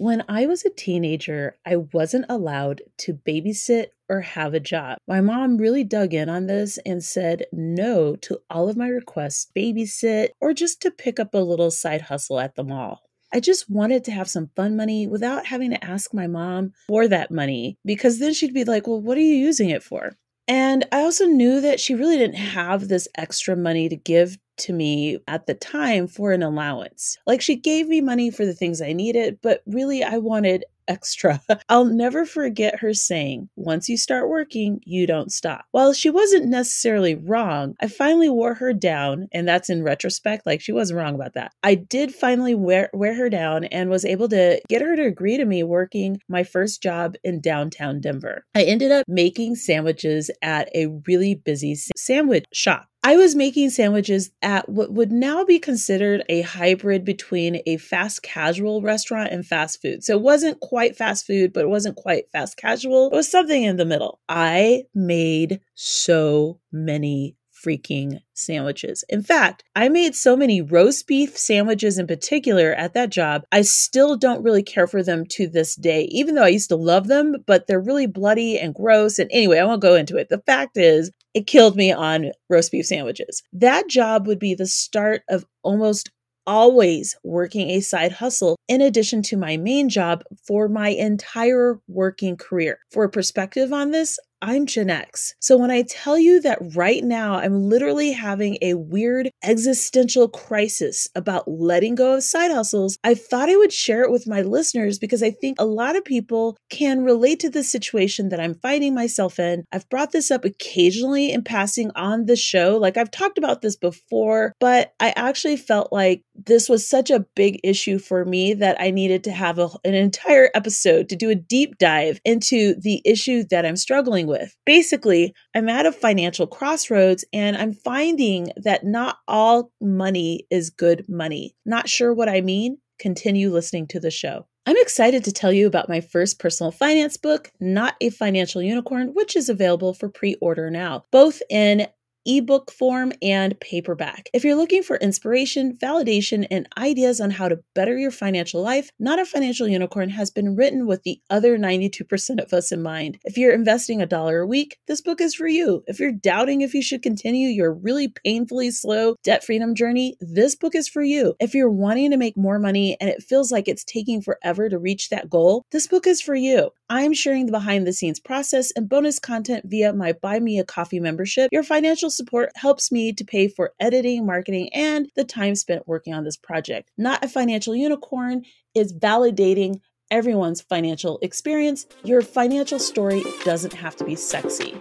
When I was a teenager, I wasn't allowed to babysit or have a job. My mom really dug in on this and said no to all of my requests babysit or just to pick up a little side hustle at the mall. I just wanted to have some fun money without having to ask my mom for that money because then she'd be like, Well, what are you using it for? And I also knew that she really didn't have this extra money to give to me at the time for an allowance. Like she gave me money for the things I needed, but really I wanted extra. I'll never forget her saying, Once you start working, you don't stop. While she wasn't necessarily wrong, I finally wore her down, and that's in retrospect, like she wasn't wrong about that. I did finally wear, wear her down and was able to get her to agree to me working my first job in downtown Denver. I ended up making sandwiches at a really busy sandwich shop. I was making sandwiches at what would now be considered a hybrid between a fast casual restaurant and fast food. So it wasn't quite fast food, but it wasn't quite fast casual. It was something in the middle. I made so many freaking sandwiches. In fact, I made so many roast beef sandwiches in particular at that job. I still don't really care for them to this day, even though I used to love them, but they're really bloody and gross. And anyway, I won't go into it. The fact is, it killed me on roast beef sandwiches. That job would be the start of almost always working a side hustle in addition to my main job for my entire working career. For a perspective on this, I'm Gen X. So when I tell you that right now I'm literally having a weird existential crisis about letting go of side hustles, I thought I would share it with my listeners because I think a lot of people can relate to the situation that I'm finding myself in. I've brought this up occasionally in passing on the show. Like I've talked about this before, but I actually felt like this was such a big issue for me that I needed to have a, an entire episode to do a deep dive into the issue that I'm struggling with. Basically, I'm at a financial crossroads and I'm finding that not all money is good money. Not sure what I mean? Continue listening to the show. I'm excited to tell you about my first personal finance book, Not a Financial Unicorn, which is available for pre order now, both in ebook form and paperback. If you're looking for inspiration, validation, and ideas on how to better your financial life, Not a Financial Unicorn has been written with the other 92% of us in mind. If you're investing a dollar a week, this book is for you. If you're doubting if you should continue your really painfully slow debt freedom journey, this book is for you. If you're wanting to make more money and it feels like it's taking forever to reach that goal, this book is for you. I'm sharing the behind the scenes process and bonus content via my Buy Me a Coffee membership. Your financial support helps me to pay for editing, marketing, and the time spent working on this project. Not a financial unicorn is validating everyone's financial experience. Your financial story doesn't have to be sexy.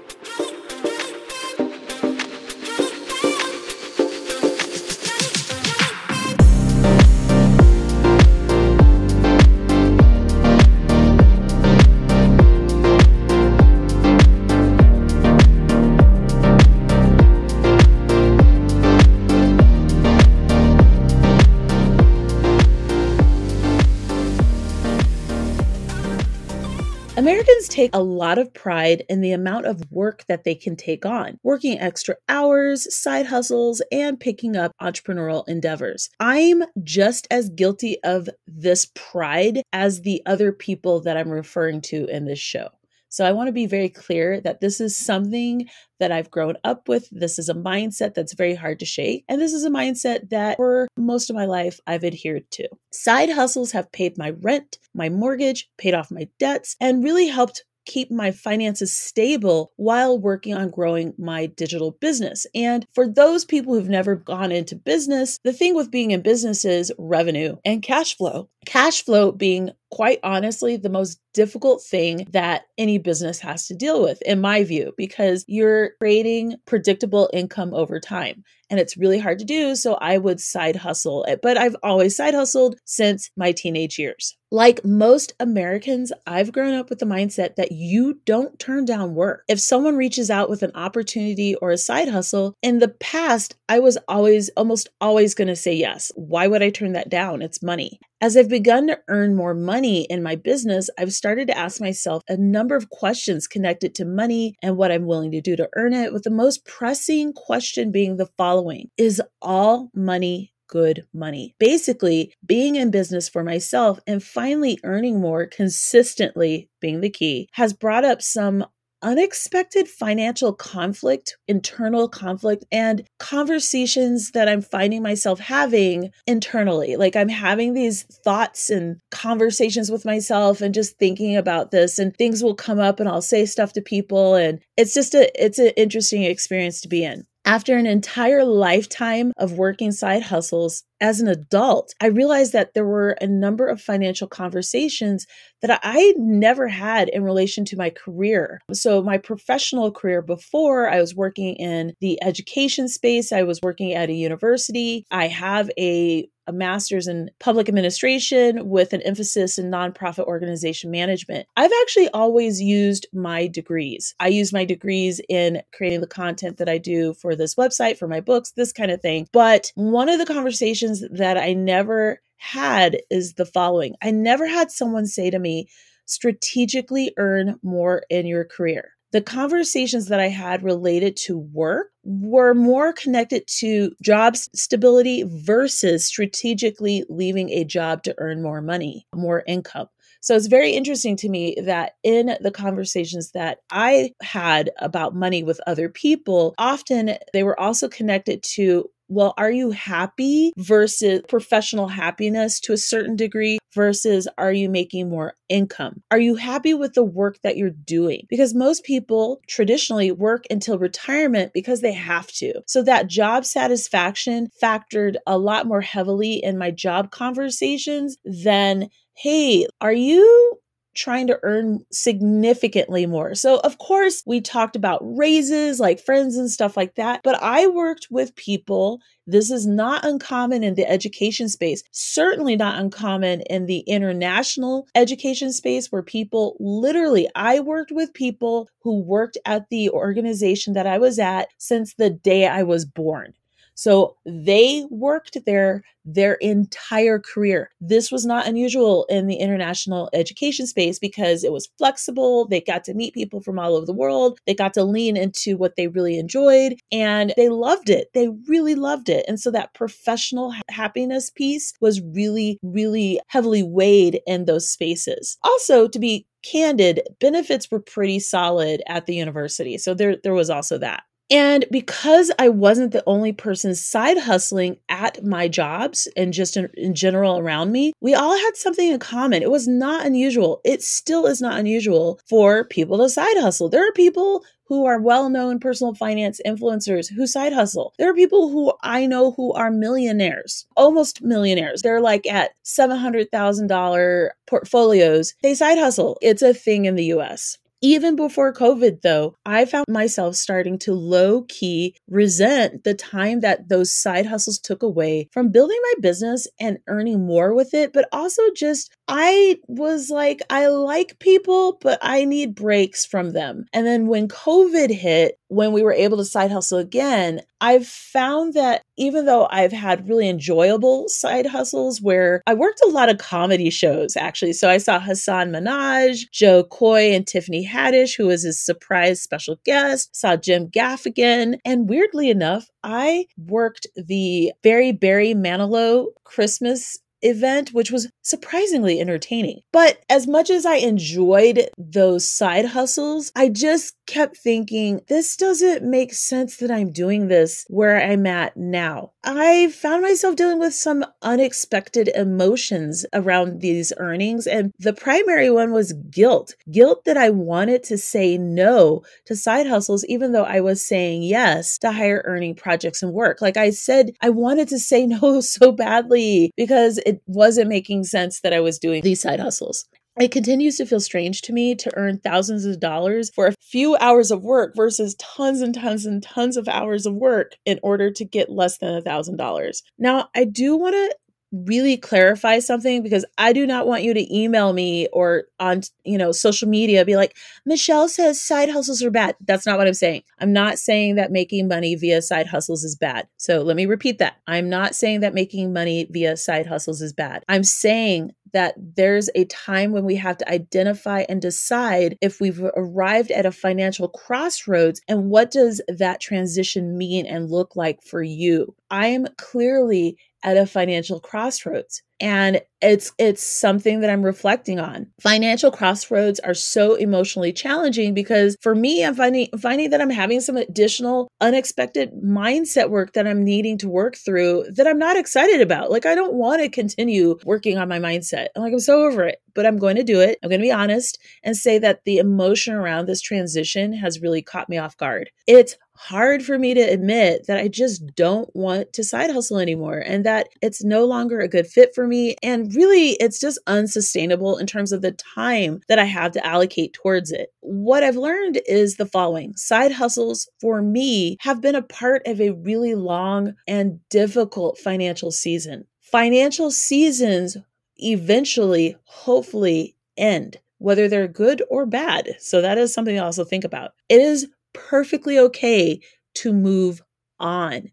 Americans take a lot of pride in the amount of work that they can take on, working extra hours, side hustles, and picking up entrepreneurial endeavors. I'm just as guilty of this pride as the other people that I'm referring to in this show. So I want to be very clear that this is something that I've grown up with. This is a mindset that's very hard to shake. And this is a mindset that for most of my life I've adhered to. Side hustles have paid my rent, my mortgage, paid off my debts, and really helped keep my finances stable while working on growing my digital business. And for those people who've never gone into business, the thing with being in business is revenue and cash flow. Cash flow being quite honestly the most difficult thing that any business has to deal with, in my view, because you're creating predictable income over time. And it's really hard to do. So I would side hustle it. But I've always side hustled since my teenage years. Like most Americans, I've grown up with the mindset that you don't turn down work. If someone reaches out with an opportunity or a side hustle, in the past, I was always, almost always going to say yes. Why would I turn that down? It's money. As I've begun to earn more money in my business, I've started to ask myself a number of questions connected to money and what I'm willing to do to earn it, with the most pressing question being the following Is all money good money. Basically, being in business for myself and finally earning more consistently being the key has brought up some unexpected financial conflict, internal conflict, and conversations that I'm finding myself having internally. Like I'm having these thoughts and conversations with myself and just thinking about this and things will come up and I'll say stuff to people and it's just a it's an interesting experience to be in. After an entire lifetime of working side hustles as an adult, I realized that there were a number of financial conversations that I never had in relation to my career. So, my professional career before, I was working in the education space, I was working at a university. I have a a master's in public administration with an emphasis in nonprofit organization management. I've actually always used my degrees. I use my degrees in creating the content that I do for this website, for my books, this kind of thing. But one of the conversations that I never had is the following I never had someone say to me, strategically earn more in your career. The conversations that I had related to work were more connected to job stability versus strategically leaving a job to earn more money, more income. So it's very interesting to me that in the conversations that I had about money with other people, often they were also connected to well, are you happy versus professional happiness to a certain degree versus are you making more income? Are you happy with the work that you're doing? Because most people traditionally work until retirement because they have to. So that job satisfaction factored a lot more heavily in my job conversations than hey, are you trying to earn significantly more. So, of course, we talked about raises, like friends and stuff like that. But I worked with people. This is not uncommon in the education space, certainly not uncommon in the international education space where people literally, I worked with people who worked at the organization that I was at since the day I was born. So they worked there their entire career. This was not unusual in the international education space because it was flexible. They got to meet people from all over the world. They got to lean into what they really enjoyed and they loved it. They really loved it. And so that professional happiness piece was really, really heavily weighed in those spaces. Also, to be candid, benefits were pretty solid at the university. So there, there was also that. And because I wasn't the only person side hustling at my jobs and just in, in, general around me, we all had something in common. It was not unusual. It still is not unusual for people to side hustle. There are people who are well known personal finance influencers who side hustle. There are people who I know who are millionaires, almost millionaires. They're like at $700,000 portfolios. They side hustle. It's a thing in the US. Even before COVID, though, I found myself starting to low key resent the time that those side hustles took away from building my business and earning more with it, but also just I was like, I like people, but I need breaks from them. And then when COVID hit, when we were able to side hustle again, I've found that even though I've had really enjoyable side hustles where I worked a lot of comedy shows actually. So I saw Hasan Minhaj, Jo Koy, and Tiffany Haddish, who was his surprise special guest, saw Jim Gaffigan. And weirdly enough, I worked the Very Barry Manilow Christmas event, which was surprisingly entertaining. But as much as I enjoyed those side hustles, I just kept thinking, this doesn't make sense that I'm doing this where I'm at now. I found myself dealing with some unexpected emotions around these earnings, and the primary one was guilt guilt that I wanted to say no to side hustles, even though I was saying yes to higher earning projects and work. Like I said, I wanted to say no so badly because it wasn't making sense that I was doing these side hustles. It continues to feel strange to me to earn thousands of dollars for a few hours of work versus tons and tons and tons of hours of work in order to get less than a thousand dollars. Now, I do want to really clarify something because I do not want you to email me or on, you know, social media be like, Michelle says side hustles are bad. That's not what I'm saying. I'm not saying that making money via side hustles is bad. So let me repeat that. I'm not saying that making money via side hustles is bad. I'm saying that there's a time when we have to identify and decide if we've arrived at a financial crossroads and what does that transition mean and look like for you. I am clearly at a financial crossroads and it's it's something that I'm reflecting on. Financial crossroads are so emotionally challenging because for me I'm finding finding that I'm having some additional unexpected mindset work that I'm needing to work through that I'm not excited about. Like I don't want to continue working on my mindset. I'm like I'm so over it, but I'm going to do it. I'm going to be honest and say that the emotion around this transition has really caught me off guard. It's hard for me to admit that I just don't want to side hustle anymore and that it's no longer a good fit me. And really, it's just unsustainable in terms of the time that I have to allocate towards it. What I've learned is the following side hustles for me have been a part of a really long and difficult financial season. Financial seasons eventually, hopefully, end whether they're good or bad. So that is something to also think about. It is perfectly okay to move on.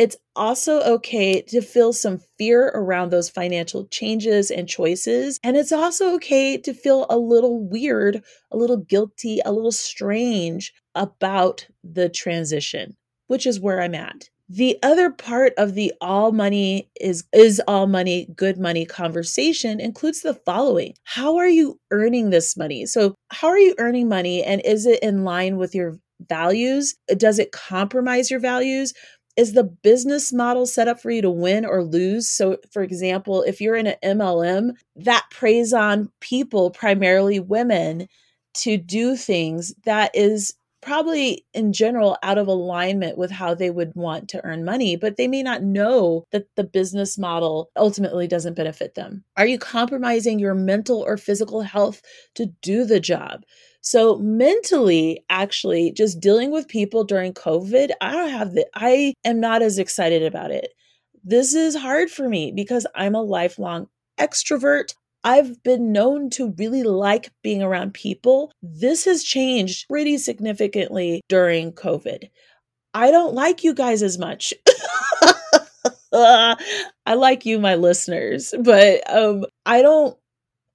It's also okay to feel some fear around those financial changes and choices. And it's also okay to feel a little weird, a little guilty, a little strange about the transition, which is where I'm at. The other part of the all money is is all money good money conversation includes the following. How are you earning this money? So, how are you earning money and is it in line with your values? Does it compromise your values? Is the business model set up for you to win or lose? So, for example, if you're in an MLM that preys on people, primarily women, to do things that is probably in general out of alignment with how they would want to earn money, but they may not know that the business model ultimately doesn't benefit them. Are you compromising your mental or physical health to do the job? So mentally, actually, just dealing with people during COVID, I don't have the, I am not as excited about it. This is hard for me because I'm a lifelong extrovert. I've been known to really like being around people. This has changed pretty significantly during COVID. I don't like you guys as much. I like you, my listeners, but um, I don't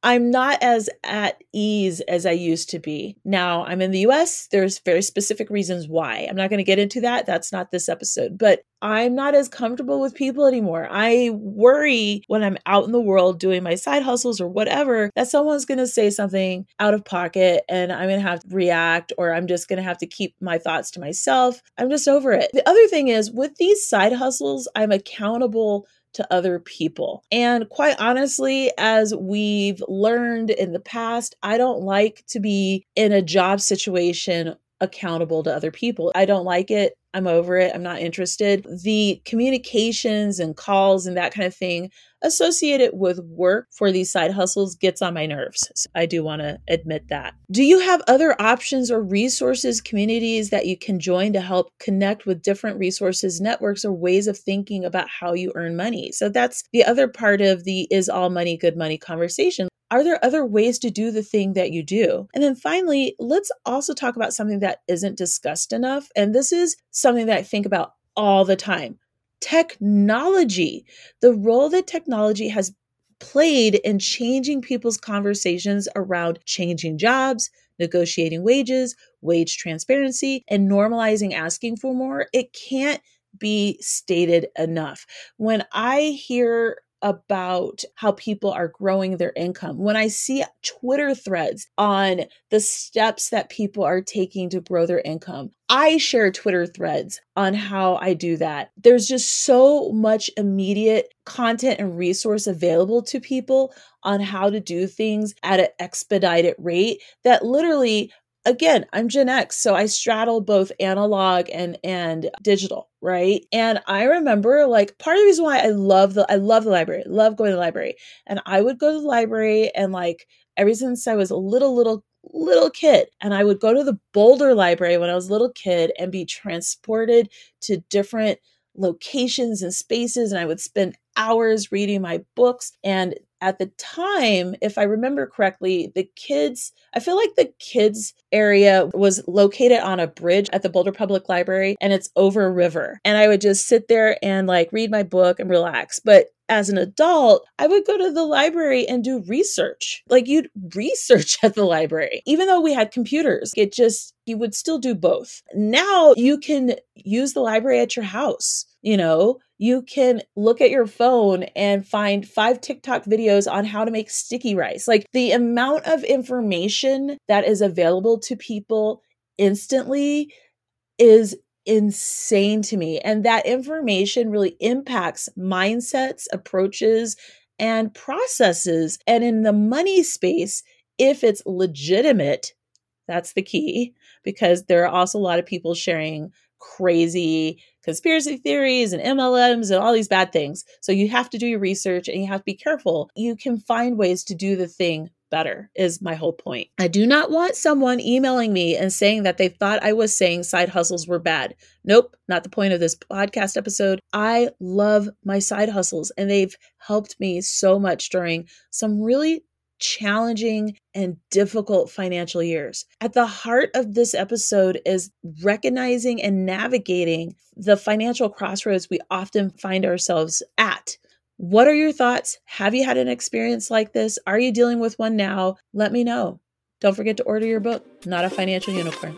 I'm not as at ease as I used to be. Now, I'm in the US. There's very specific reasons why. I'm not going to get into that. That's not this episode. But I'm not as comfortable with people anymore. I worry when I'm out in the world doing my side hustles or whatever that someone's going to say something out of pocket and I'm going to have to react or I'm just going to have to keep my thoughts to myself. I'm just over it. The other thing is with these side hustles, I'm accountable to other people. And quite honestly, as we've learned in the past, I don't like to be in a job situation accountable to other people. I don't like it. I'm over it. I'm not interested. The communications and calls and that kind of thing associated with work for these side hustles gets on my nerves. So I do want to admit that. Do you have other options or resources, communities that you can join to help connect with different resources, networks, or ways of thinking about how you earn money? So that's the other part of the is all money good money conversation. Are there other ways to do the thing that you do? And then finally, let's also talk about something that isn't discussed enough. And this is something that I think about all the time technology, the role that technology has played in changing people's conversations around changing jobs, negotiating wages, wage transparency, and normalizing asking for more. It can't be stated enough. When I hear about how people are growing their income. When I see Twitter threads on the steps that people are taking to grow their income, I share Twitter threads on how I do that. There's just so much immediate content and resource available to people on how to do things at an expedited rate that literally again, I'm Gen X, so I straddle both analog and and digital, right? And I remember like part of the reason why I love the I love the library, love going to the library. And I would go to the library and like ever since I was a little little little kid and I would go to the Boulder library when I was a little kid and be transported to different locations and spaces and I would spend hours reading my books and at the time, if I remember correctly, the kids, I feel like the kids area was located on a bridge at the Boulder Public Library and it's over a river. And I would just sit there and like read my book and relax. But as an adult, I would go to the library and do research. Like you'd research at the library. Even though we had computers, it just, you would still do both. Now you can use the library at your house. You know, you can look at your phone and find five TikTok videos on how to make sticky rice. Like the amount of information that is available to people instantly is insane to me. And that information really impacts mindsets, approaches, and processes. And in the money space, if it's legitimate, that's the key because there are also a lot of people sharing crazy conspiracy theories and MLMs and all these bad things. So you have to do your research and you have to be careful. You can find ways to do the thing better, is my whole point. I do not want someone emailing me and saying that they thought I was saying side hustles were bad. Nope, not the point of this podcast episode. I love my side hustles and they've helped me so much during some really challenging and difficult financial years. At the heart of this episode is recognizing and navigating the financial crossroads we often find ourselves at. What are your thoughts? Have you had an experience like this? Are you dealing with one now? Let me know. Don't forget to order your book, Not a Financial Unicorn.